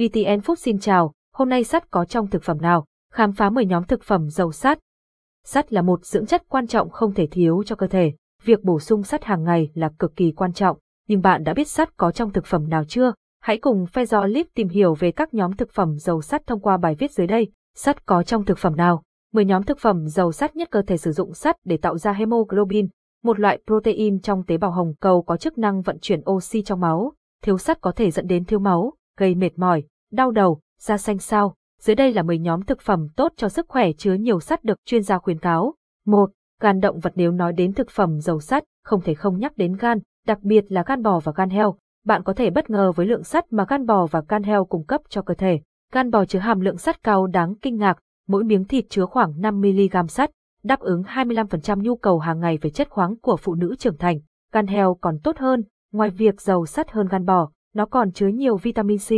ETN Food xin chào, hôm nay sắt có trong thực phẩm nào? Khám phá 10 nhóm thực phẩm giàu sắt. Sắt là một dưỡng chất quan trọng không thể thiếu cho cơ thể. Việc bổ sung sắt hàng ngày là cực kỳ quan trọng. Nhưng bạn đã biết sắt có trong thực phẩm nào chưa? Hãy cùng Fezolip tìm hiểu về các nhóm thực phẩm giàu sắt thông qua bài viết dưới đây. Sắt có trong thực phẩm nào? 10 nhóm thực phẩm giàu sắt nhất cơ thể sử dụng sắt để tạo ra hemoglobin, một loại protein trong tế bào hồng cầu có chức năng vận chuyển oxy trong máu. Thiếu sắt có thể dẫn đến thiếu máu, gây mệt mỏi, đau đầu, da xanh xao. Dưới đây là 10 nhóm thực phẩm tốt cho sức khỏe chứa nhiều sắt được chuyên gia khuyến cáo. 1. Gan động vật nếu nói đến thực phẩm giàu sắt, không thể không nhắc đến gan, đặc biệt là gan bò và gan heo. Bạn có thể bất ngờ với lượng sắt mà gan bò và gan heo cung cấp cho cơ thể. Gan bò chứa hàm lượng sắt cao đáng kinh ngạc, mỗi miếng thịt chứa khoảng 5mg sắt, đáp ứng 25% nhu cầu hàng ngày về chất khoáng của phụ nữ trưởng thành. Gan heo còn tốt hơn, ngoài việc giàu sắt hơn gan bò, nó còn chứa nhiều vitamin C.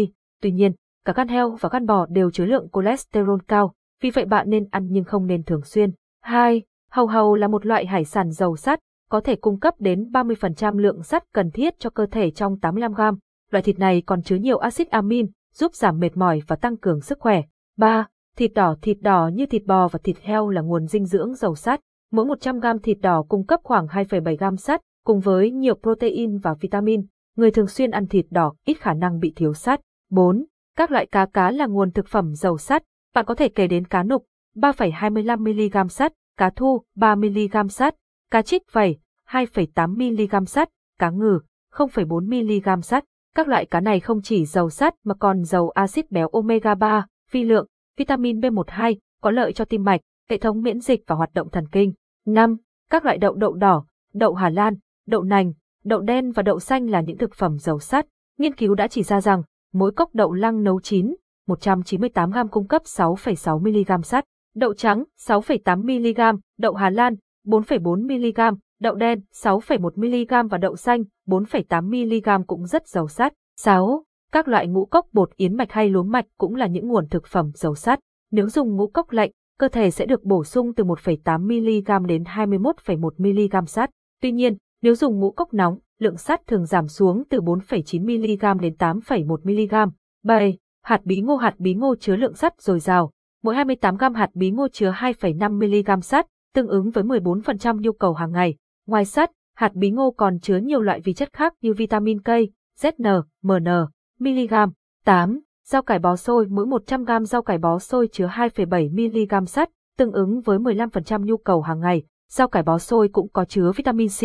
Tuy nhiên, cả gan heo và gan bò đều chứa lượng cholesterol cao, vì vậy bạn nên ăn nhưng không nên thường xuyên. 2. Hầu hầu là một loại hải sản giàu sắt, có thể cung cấp đến 30% lượng sắt cần thiết cho cơ thể trong 85 gram. Loại thịt này còn chứa nhiều axit amin, giúp giảm mệt mỏi và tăng cường sức khỏe. 3. Thịt đỏ Thịt đỏ như thịt bò và thịt heo là nguồn dinh dưỡng giàu sắt. Mỗi 100 gram thịt đỏ cung cấp khoảng 2,7 gram sắt, cùng với nhiều protein và vitamin. Người thường xuyên ăn thịt đỏ ít khả năng bị thiếu sắt. 4. Các loại cá cá là nguồn thực phẩm giàu sắt. Bạn có thể kể đến cá nục, 3,25mg sắt, cá thu, 3mg sắt, cá trích vẩy, 2,8mg sắt, cá ngừ, 0,4mg sắt. Các loại cá này không chỉ giàu sắt mà còn giàu axit béo omega 3, vi lượng, vitamin B12, có lợi cho tim mạch, hệ thống miễn dịch và hoạt động thần kinh. 5. Các loại đậu đậu đỏ, đậu Hà Lan, đậu nành, đậu đen và đậu xanh là những thực phẩm giàu sắt. Nghiên cứu đã chỉ ra rằng, mỗi cốc đậu lăng nấu chín, 198 g cung cấp 6,6 mg sắt, đậu trắng 6,8 mg, đậu Hà Lan 4,4 mg, đậu đen 6,1 mg và đậu xanh 4,8 mg cũng rất giàu sắt. 6. Các loại ngũ cốc bột yến mạch hay lúa mạch cũng là những nguồn thực phẩm giàu sắt. Nếu dùng ngũ cốc lạnh, cơ thể sẽ được bổ sung từ 1,8 mg đến 21,1 mg sắt. Tuy nhiên, nếu dùng ngũ cốc nóng, lượng sắt thường giảm xuống từ 4,9 mg đến 8,1 mg. 7. Hạt bí ngô Hạt bí ngô chứa lượng sắt dồi dào. Mỗi 28 g hạt bí ngô chứa 2,5 mg sắt, tương ứng với 14% nhu cầu hàng ngày. Ngoài sắt, hạt bí ngô còn chứa nhiều loại vi chất khác như vitamin K, ZN, MN, mg. 8. Rau cải bó xôi Mỗi 100 g rau cải bó xôi chứa 2,7 mg sắt, tương ứng với 15% nhu cầu hàng ngày. Rau cải bó xôi cũng có chứa vitamin C,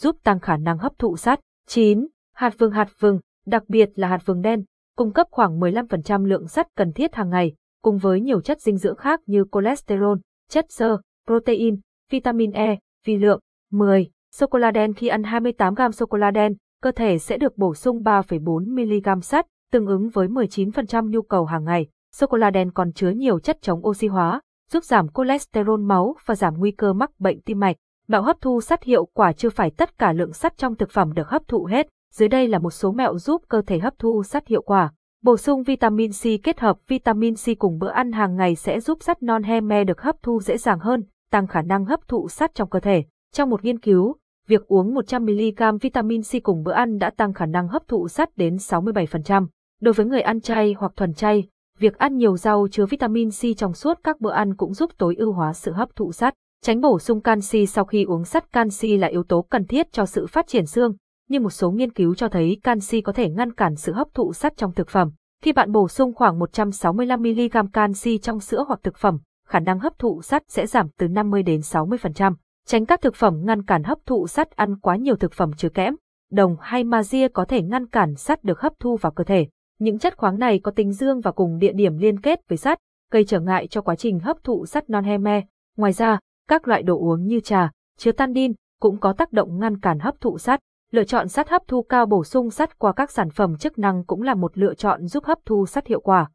giúp tăng khả năng hấp thụ sắt. 9. Hạt vừng Hạt vừng, đặc biệt là hạt vừng đen, cung cấp khoảng 15% lượng sắt cần thiết hàng ngày, cùng với nhiều chất dinh dưỡng khác như cholesterol, chất xơ, protein, vitamin E, vi lượng. 10. Sô-cô-la đen Khi ăn 28 g sô-cô-la đen, cơ thể sẽ được bổ sung 3,4 mg sắt, tương ứng với 19% nhu cầu hàng ngày. Sô-cô-la đen còn chứa nhiều chất chống oxy hóa, giúp giảm cholesterol máu và giảm nguy cơ mắc bệnh tim mạch. Mẹo hấp thu sắt hiệu quả chưa phải tất cả lượng sắt trong thực phẩm được hấp thụ hết. Dưới đây là một số mẹo giúp cơ thể hấp thu sắt hiệu quả. Bổ sung vitamin C kết hợp vitamin C cùng bữa ăn hàng ngày sẽ giúp sắt non heme được hấp thu dễ dàng hơn, tăng khả năng hấp thụ sắt trong cơ thể. Trong một nghiên cứu, việc uống 100mg vitamin C cùng bữa ăn đã tăng khả năng hấp thụ sắt đến 67%. Đối với người ăn chay hoặc thuần chay, việc ăn nhiều rau chứa vitamin C trong suốt các bữa ăn cũng giúp tối ưu hóa sự hấp thụ sắt. Tránh bổ sung canxi sau khi uống sắt canxi là yếu tố cần thiết cho sự phát triển xương, nhưng một số nghiên cứu cho thấy canxi có thể ngăn cản sự hấp thụ sắt trong thực phẩm. Khi bạn bổ sung khoảng 165mg canxi trong sữa hoặc thực phẩm, khả năng hấp thụ sắt sẽ giảm từ 50 đến 60%. Tránh các thực phẩm ngăn cản hấp thụ sắt ăn quá nhiều thực phẩm chứa kẽm, đồng hay magie có thể ngăn cản sắt được hấp thu vào cơ thể. Những chất khoáng này có tính dương và cùng địa điểm liên kết với sắt, gây trở ngại cho quá trình hấp thụ sắt non heme. Ngoài ra, các loại đồ uống như trà, chứa tannin cũng có tác động ngăn cản hấp thụ sắt. Lựa chọn sắt hấp thu cao bổ sung sắt qua các sản phẩm chức năng cũng là một lựa chọn giúp hấp thu sắt hiệu quả.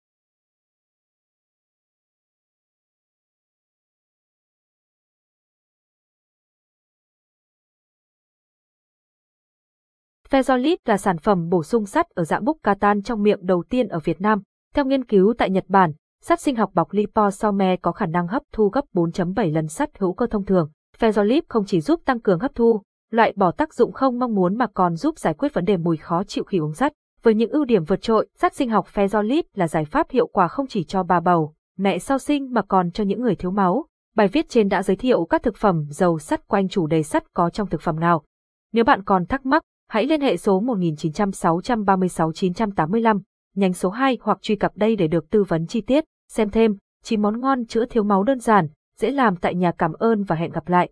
Fezolit là sản phẩm bổ sung sắt ở dạng búc catan trong miệng đầu tiên ở Việt Nam. Theo nghiên cứu tại Nhật Bản, sắt sinh học bọc liposome có khả năng hấp thu gấp 4.7 lần sắt hữu cơ thông thường. Fezolip không chỉ giúp tăng cường hấp thu, loại bỏ tác dụng không mong muốn mà còn giúp giải quyết vấn đề mùi khó chịu khi uống sắt. Với những ưu điểm vượt trội, sắt sinh học Fezolip là giải pháp hiệu quả không chỉ cho bà bầu, mẹ sau sinh mà còn cho những người thiếu máu. Bài viết trên đã giới thiệu các thực phẩm giàu sắt quanh chủ đề sắt có trong thực phẩm nào. Nếu bạn còn thắc mắc, hãy liên hệ số 1900636 985, nhánh số 2 hoặc truy cập đây để được tư vấn chi tiết. Xem thêm, 9 món ngon chữa thiếu máu đơn giản, dễ làm tại nhà cảm ơn và hẹn gặp lại.